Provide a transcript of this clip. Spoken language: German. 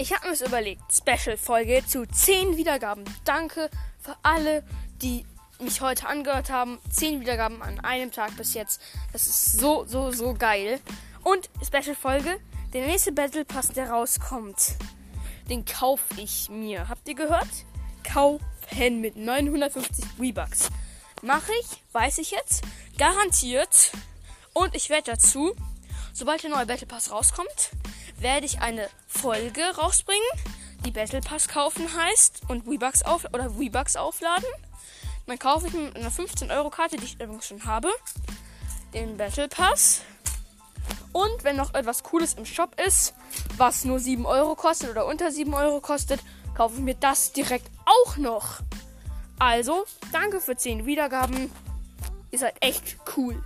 Ich habe mir das überlegt. Special-Folge zu 10 Wiedergaben. Danke für alle, die mich heute angehört haben. 10 Wiedergaben an einem Tag bis jetzt. Das ist so, so, so geil. Und Special-Folge. Der nächste Battle Pass, der rauskommt, den kaufe ich mir. Habt ihr gehört? Kaufen mit 950 V-Bucks. Mache ich, weiß ich jetzt. Garantiert. Und ich werde dazu, sobald der neue Battle Pass rauskommt, werde ich eine Folge rausbringen, die Battle Pass kaufen heißt und V-Bucks auf oder V-Bucks aufladen. Dann kaufe ich mit einer 15 Euro Karte, die ich übrigens schon habe, den Battle Pass. Und wenn noch etwas Cooles im Shop ist, was nur 7 Euro kostet oder unter 7 Euro kostet, kaufe ich mir das direkt auch noch. Also, danke für 10 Wiedergaben. Ihr seid echt cool.